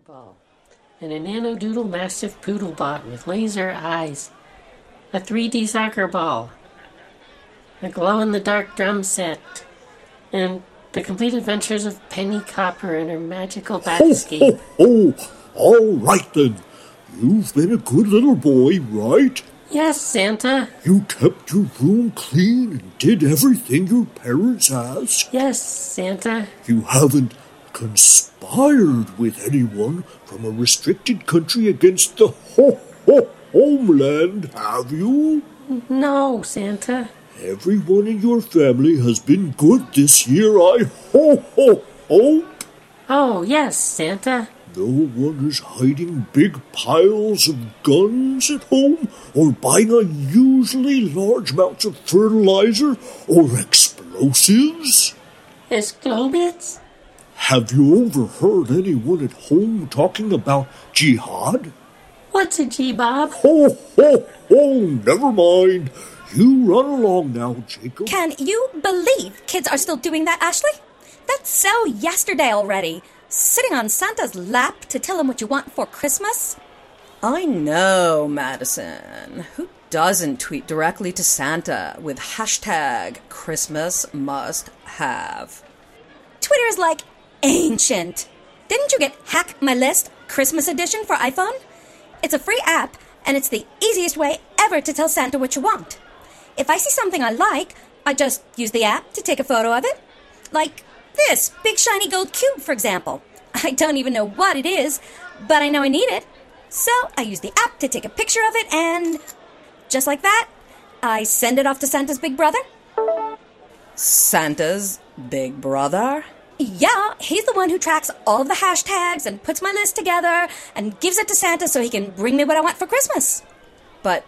ball, and a nanodoodle mastiff poodle bot with laser eyes, a 3D soccer ball, a glow in the dark drum set, and the complete adventures of Penny Copper and her magical bat Oh, escape. ho, ho! All right then. You've been a good little boy, right? Yes, Santa. You kept your room clean and did everything your parents asked. Yes, Santa. You haven't conspired with anyone from a restricted country against the ho ho homeland, have you? No, Santa. Everyone in your family has been good this year, I ho ho hope. Oh, yes, Santa. No one is hiding big piles of guns at home or buying unusually large amounts of fertilizer or explosives. Explobits? Have you overheard anyone at home talking about jihad? What's a G-Bob? Ho, ho, ho, never mind. You run along now, Jacob. Can you believe kids are still doing that, Ashley? That's so yesterday already. Sitting on Santa's lap to tell him what you want for Christmas? I know, Madison. Who doesn't tweet directly to Santa with hashtag Christmas must have? Twitter is like ancient. Didn't you get Hack My List Christmas edition for iPhone? It's a free app, and it's the easiest way ever to tell Santa what you want. If I see something I like, I just use the app to take a photo of it. Like this big shiny gold cube, for example. I don't even know what it is, but I know I need it. So I use the app to take a picture of it, and just like that, I send it off to Santa's big brother. Santa's big brother? Yeah, he's the one who tracks all of the hashtags and puts my list together and gives it to Santa so he can bring me what I want for Christmas. But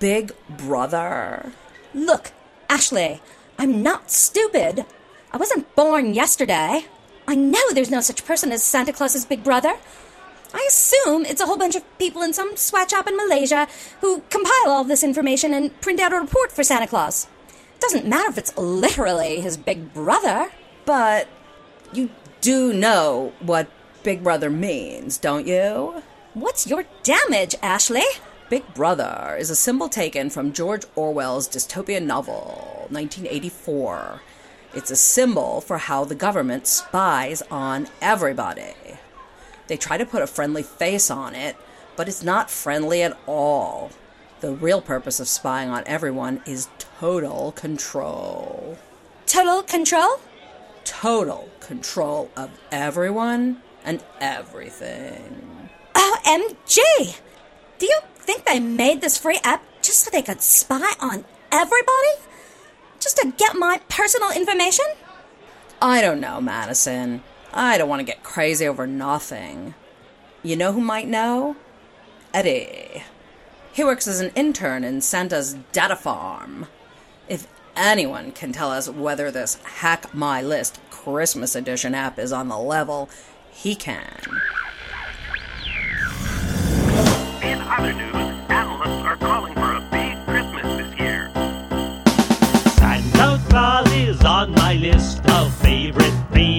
big brother? Look, Ashley, I'm not stupid. I wasn't born yesterday. I know there's no such person as Santa Claus's big brother. I assume it's a whole bunch of people in some sweatshop in Malaysia who compile all this information and print out a report for Santa Claus. It Doesn't matter if it's literally his big brother. But you do know what big brother means, don't you? What's your damage, Ashley? Big Brother is a symbol taken from George Orwell's dystopian novel, 1984. It's a symbol for how the government spies on everybody. They try to put a friendly face on it, but it's not friendly at all. The real purpose of spying on everyone is total control. Total control? Total control of everyone and everything. OMG! Do you think they made this free app just so they could spy on everybody? Just to get my personal information? I don't know, Madison. I don't want to get crazy over nothing. You know who might know? Eddie. He works as an intern in Santa's data farm. If anyone can tell us whether this Hack My List Christmas Edition app is on the level, he can. In other news, analysts are calling for a big Christmas this year. Santa Claus is on my list of favorite famous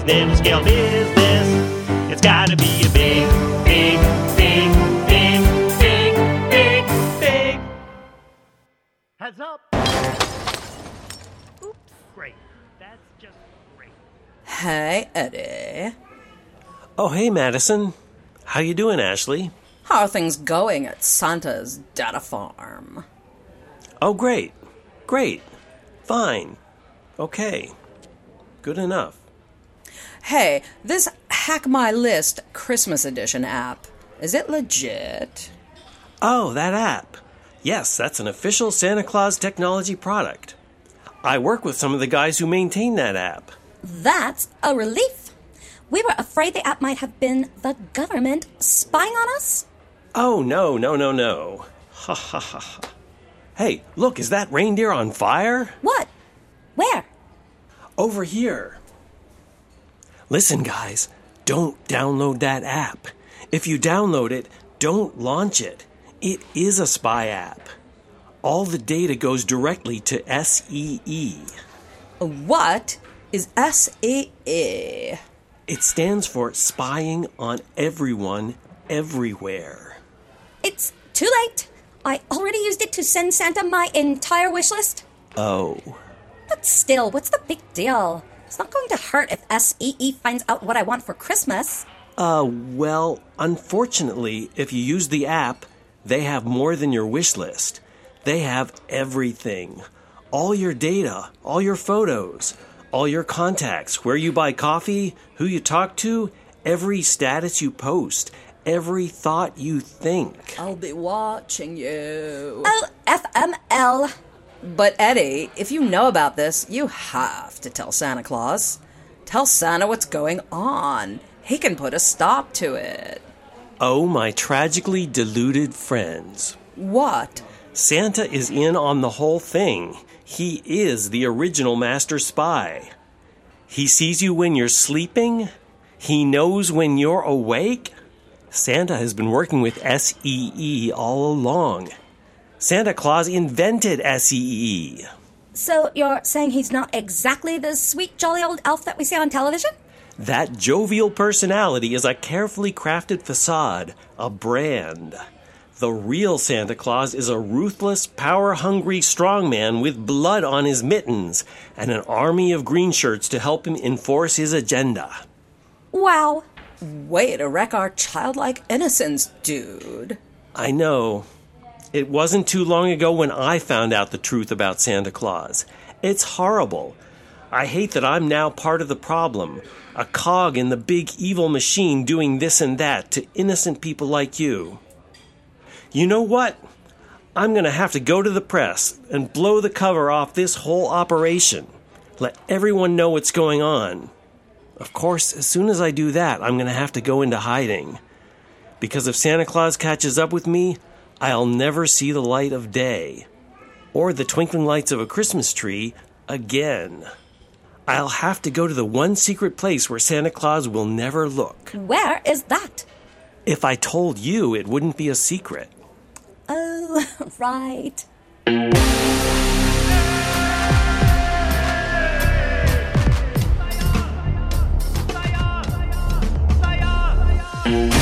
downsized nail scale business. It's gotta be a big, big, big, big, big, big, big. Heads up. Oops. Great. That's just great. Hey, Eddie. Oh, hey, Madison. How you doing, Ashley? How are things going at Santa's data farm? Oh, great. Great. Fine. Okay. Good enough. Hey, this Hack My List Christmas Edition app, is it legit? Oh, that app. Yes, that's an official Santa Claus technology product. I work with some of the guys who maintain that app. That's a relief. We were afraid the app might have been the government spying on us. Oh, no, no, no, no. Ha ha ha ha. Hey, look, is that reindeer on fire? What? Where? Over here. Listen, guys, don't download that app. If you download it, don't launch it. It is a spy app. All the data goes directly to SEE. What is SEE? It stands for Spying on Everyone, Everywhere. It's too late. I already used it to send Santa my entire wish list. Oh. But still, what's the big deal? It's not going to hurt if SEE finds out what I want for Christmas. Uh, well, unfortunately, if you use the app, they have more than your wish list. They have everything all your data, all your photos, all your contacts, where you buy coffee, who you talk to, every status you post, every thought you think. I'll be watching you. Oh, FML. But Eddie, if you know about this, you have to tell Santa Claus. Tell Santa what's going on. He can put a stop to it. Oh, my tragically deluded friends. What? Santa is in on the whole thing. He is the original master spy. He sees you when you're sleeping. He knows when you're awake. Santa has been working with SEE all along. Santa Claus invented E SEE. So you're saying he's not exactly the sweet, jolly old elf that we see on television? That jovial personality is a carefully crafted facade, a brand. The real Santa Claus is a ruthless, power hungry strongman with blood on his mittens and an army of green shirts to help him enforce his agenda. Wow. Way to wreck our childlike innocence, dude. I know. It wasn't too long ago when I found out the truth about Santa Claus. It's horrible. I hate that I'm now part of the problem, a cog in the big evil machine doing this and that to innocent people like you. You know what? I'm going to have to go to the press and blow the cover off this whole operation. Let everyone know what's going on. Of course, as soon as I do that, I'm going to have to go into hiding. Because if Santa Claus catches up with me, I'll never see the light of day or the twinkling lights of a Christmas tree again. I'll have to go to the one secret place where Santa Claus will never look. Where is that? If I told you, it wouldn't be a secret. Oh, right. Trying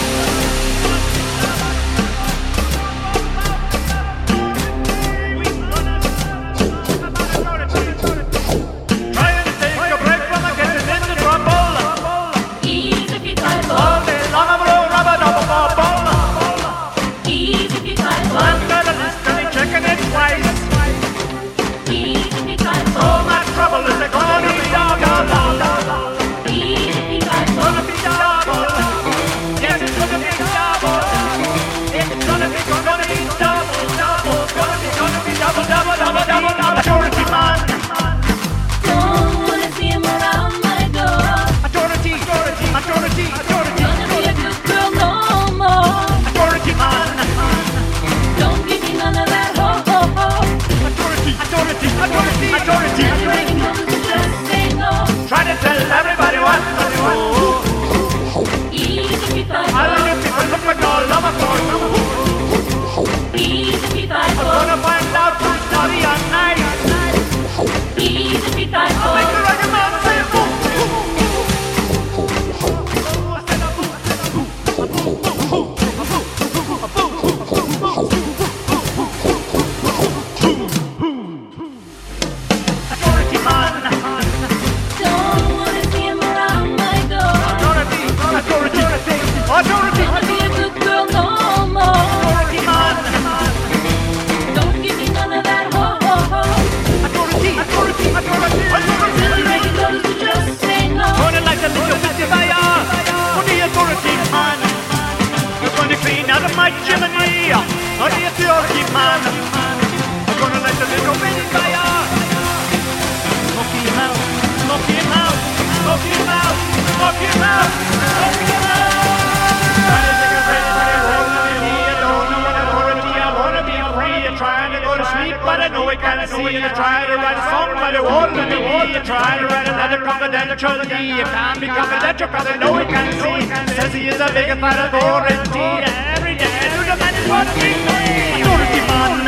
me. I try to write another confidential key. It can't be confidential, cause I know I can't see. Says he is a big fat authority. Every day, man is what we me. Authority man.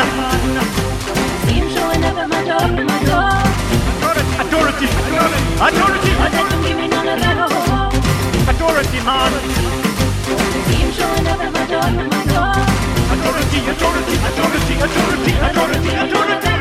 See him showing up at my door, my door. Authority, authority, But they don't give me none of that. Oh, authority man. See him showing up at my door, my door. Authority, authority, authority, authority, authority, authority, authority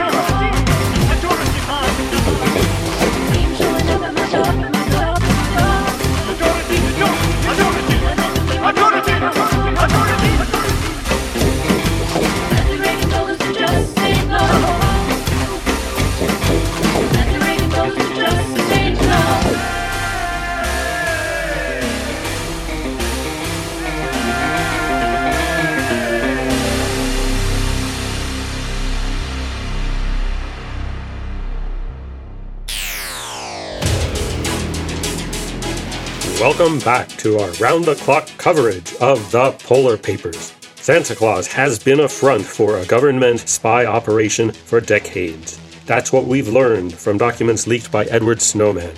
Welcome back to our round the clock coverage of the Polar Papers. Santa Claus has been a front for a government spy operation for decades. That's what we've learned from documents leaked by Edward Snowman.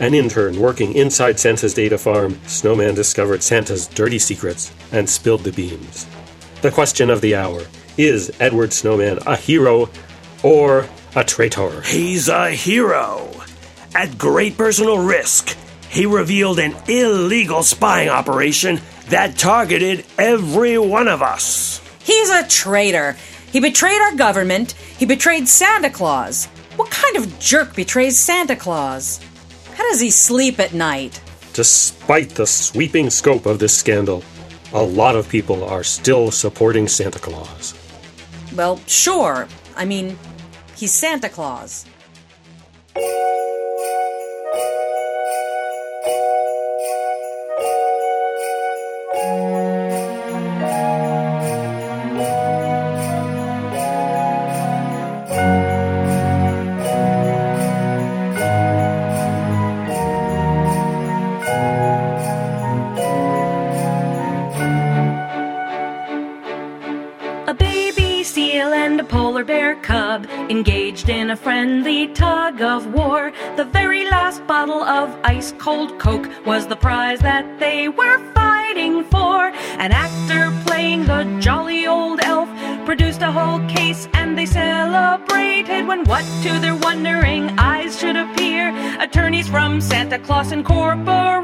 An intern working inside Santa's data farm, Snowman discovered Santa's dirty secrets and spilled the beans. The question of the hour is Edward Snowman a hero or a traitor? He's a hero. At great personal risk, he revealed an illegal spying operation that targeted every one of us. He's a traitor. He betrayed our government. He betrayed Santa Claus. What kind of jerk betrays Santa Claus? How does he sleep at night? Despite the sweeping scope of this scandal, a lot of people are still supporting Santa Claus. Well, sure. I mean, he's Santa Claus. Engaged in a friendly tug of war. Bottle of ice cold Coke was the prize that they were fighting for. An actor playing the jolly old elf produced a whole case and they celebrated when what to their wondering eyes should appear. Attorneys from Santa Claus Incorporated. We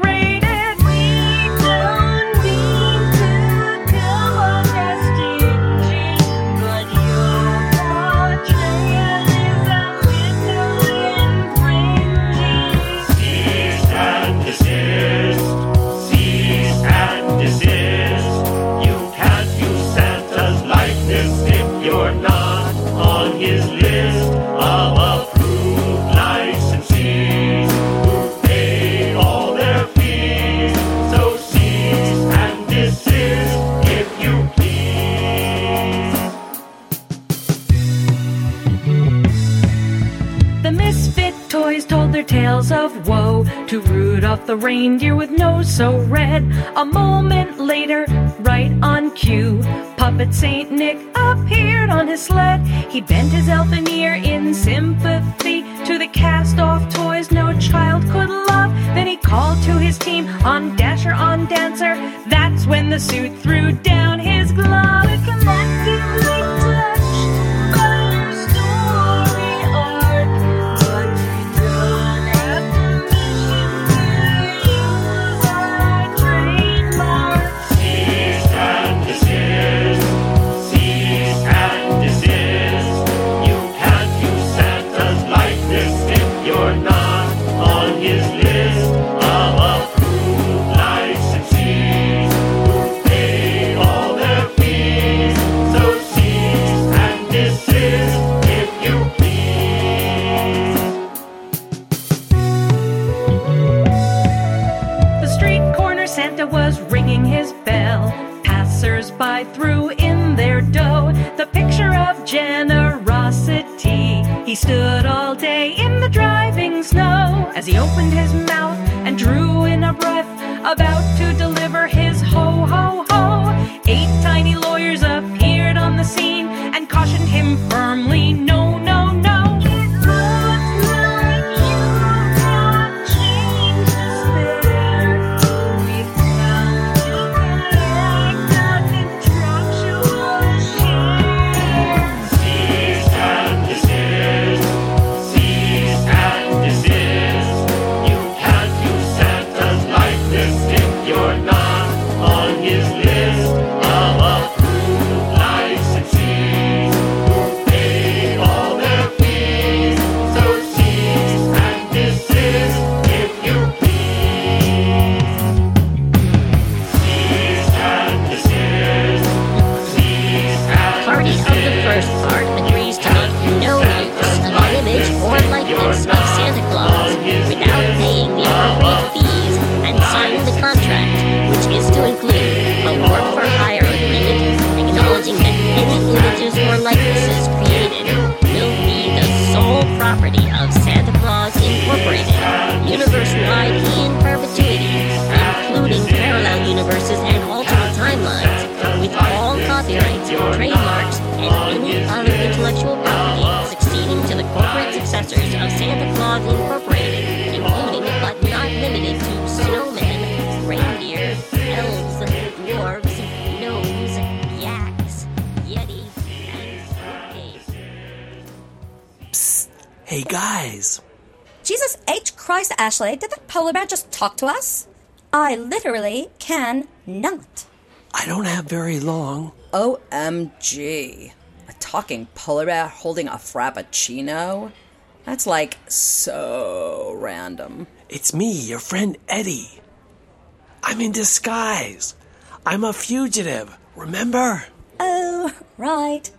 to Rudolph the reindeer with nose so red. A moment later, right on cue, puppet Saint Nick appeared on his sled. He bent his elfin ear in sympathy to the cast-off toys no child could love. Then he called to his team on Dasher, on Dancer. That's when the suit threw down his glove. Firmly no, no, guys, Jesus H. Christ, Ashley, did that polar bear just talk to us? I literally can not. I don't have very long. OMG. A talking polar bear holding a frappuccino? That's like so random. It's me, your friend Eddie. I'm in disguise. I'm a fugitive, remember? Oh, right.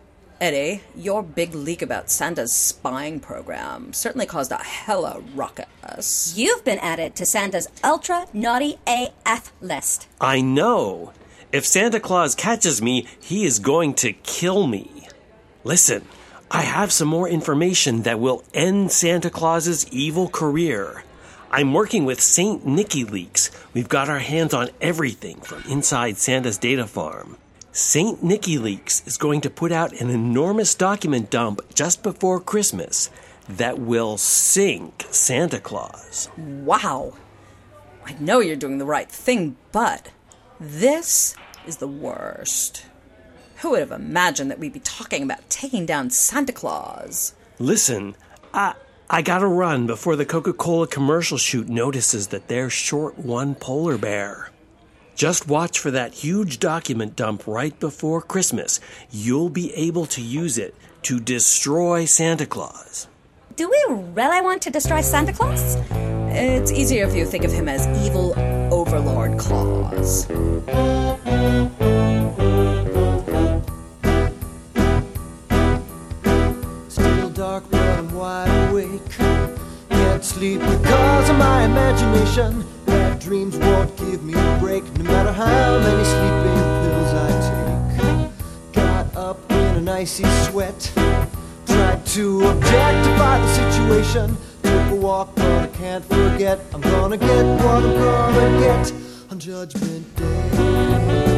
Eddie, your big leak about Santa's spying program certainly caused a hella ruckus. You've been added to Santa's ultra naughty AF list. I know. If Santa Claus catches me, he is going to kill me. Listen, I have some more information that will end Santa Claus's evil career. I'm working with St. Nicky Leaks. We've got our hands on everything from inside Santa's data farm. St. Nicky Leaks is going to put out an enormous document dump just before Christmas that will sink Santa Claus. Wow. I know you're doing the right thing, but this is the worst. Who would have imagined that we'd be talking about taking down Santa Claus? Listen, I I gotta run before the Coca-Cola commercial shoot notices that they're short one polar bear. Just watch for that huge document dump right before Christmas. You'll be able to use it to destroy Santa Claus. Do we really want to destroy Santa Claus? It's easier if you think of him as evil overlord Claus. Still dark, but I'm wide awake. Can't sleep because of my imagination. Dreams won't give me a break, no matter how many sleeping pills I take. Got up in an icy sweat. Tried to objectify the situation. Took a walk, but I can't forget. I'm gonna get what I'm gonna get on Judgment Day.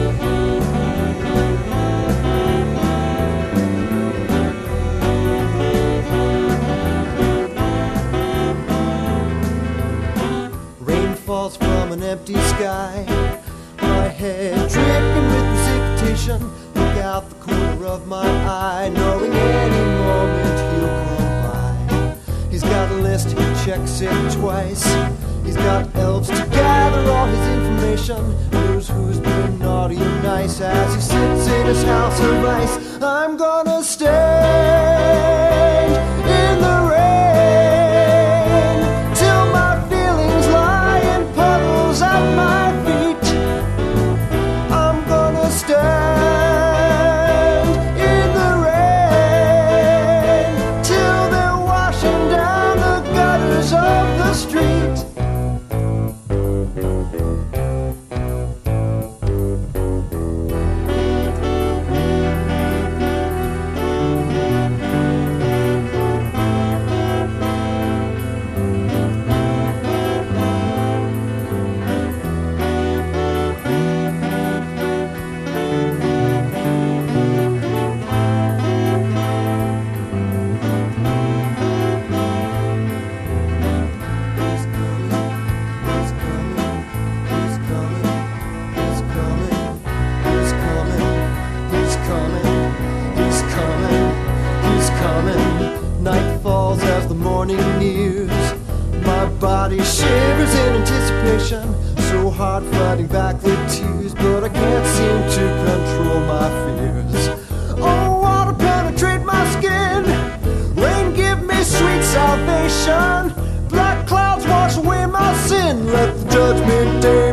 Black clouds wash away my sin, let the judgment day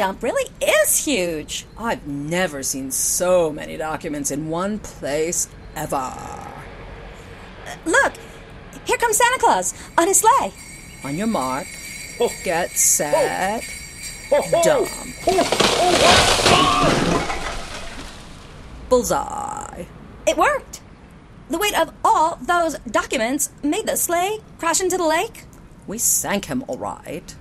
dump really is huge. I've never seen so many documents in one place ever. Uh, look, here comes Santa Claus on his sleigh. On your mark, oh. get set, oh. Oh, dump. Bullseye. It worked. The weight of all those documents made the sleigh crash into the lake. We sank him all right.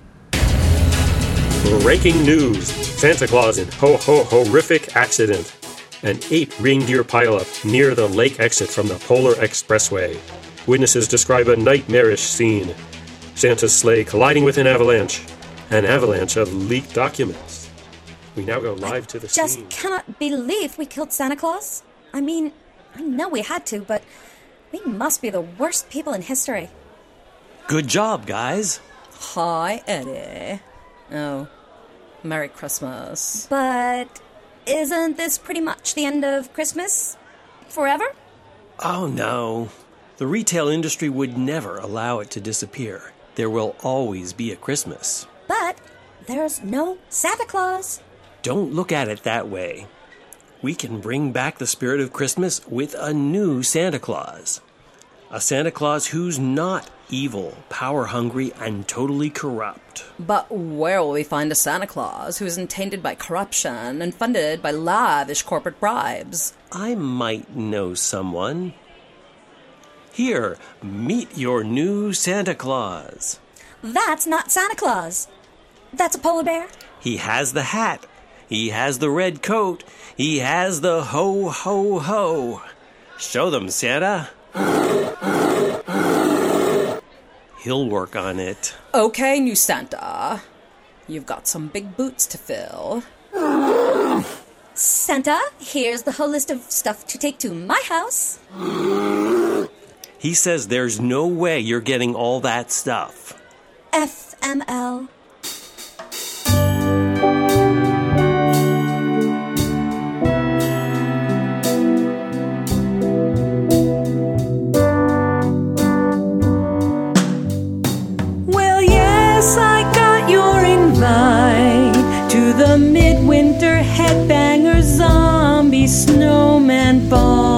Breaking news Santa Claus in ho ho horrific accident. An eight reindeer pileup near the lake exit from the Polar Expressway. Witnesses describe a nightmarish scene. Santa's sleigh colliding with an avalanche. An avalanche of leaked documents. We now go live to the scene. Just scene. cannot believe we killed Santa Claus. I mean, I know we had to, but we must be the worst people in history. Good job, guys. Hi, Eddie. Oh, Merry Christmas. But isn't this pretty much the end of Christmas? Forever? Oh no. The retail industry would never allow it to disappear. There will always be a Christmas. But there's no Santa Claus. Don't look at it that way. We can bring back the spirit of Christmas with a new Santa Claus. A Santa Claus who's not evil, power hungry, and totally corrupt. But where will we find a Santa Claus who isn't tainted by corruption and funded by lavish corporate bribes? I might know someone. Here, meet your new Santa Claus. That's not Santa Claus. That's a polar bear. He has the hat. He has the red coat. He has the ho ho ho. Show them, Santa. He'll work on it. Okay, new Santa. You've got some big boots to fill. Santa, here's the whole list of stuff to take to my house. He says there's no way you're getting all that stuff. FML. The midwinter headbanger zombie snowman ball.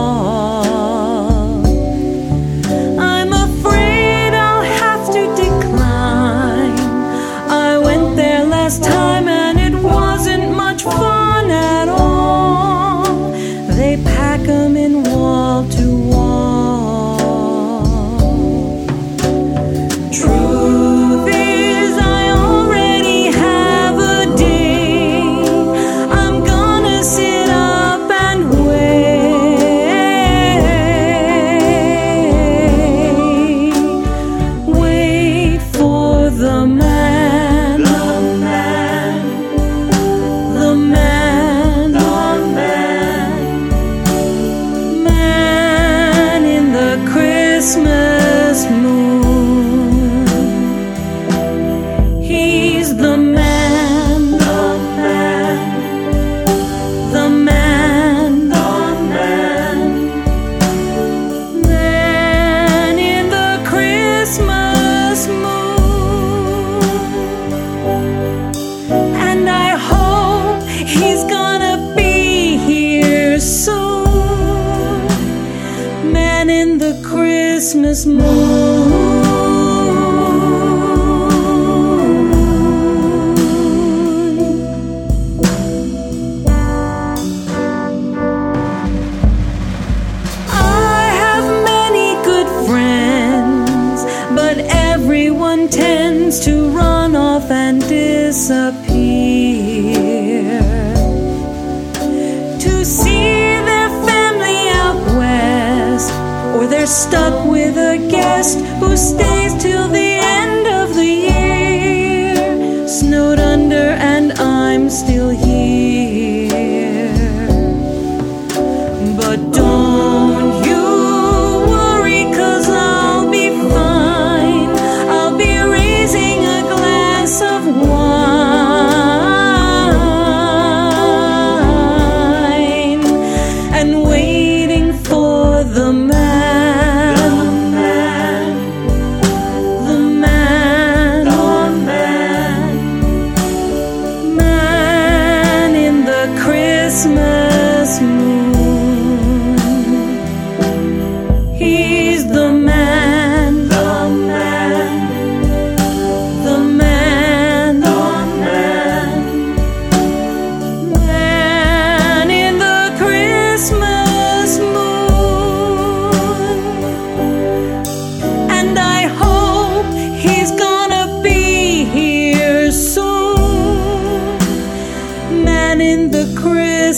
stuck with a guest who stayed.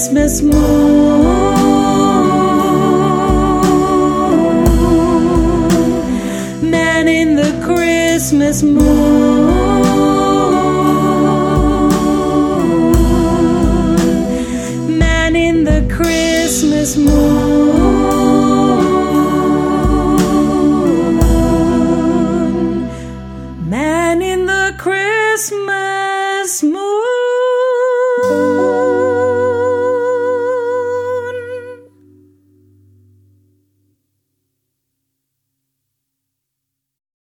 Christmas morn. Man in the Christmas morn.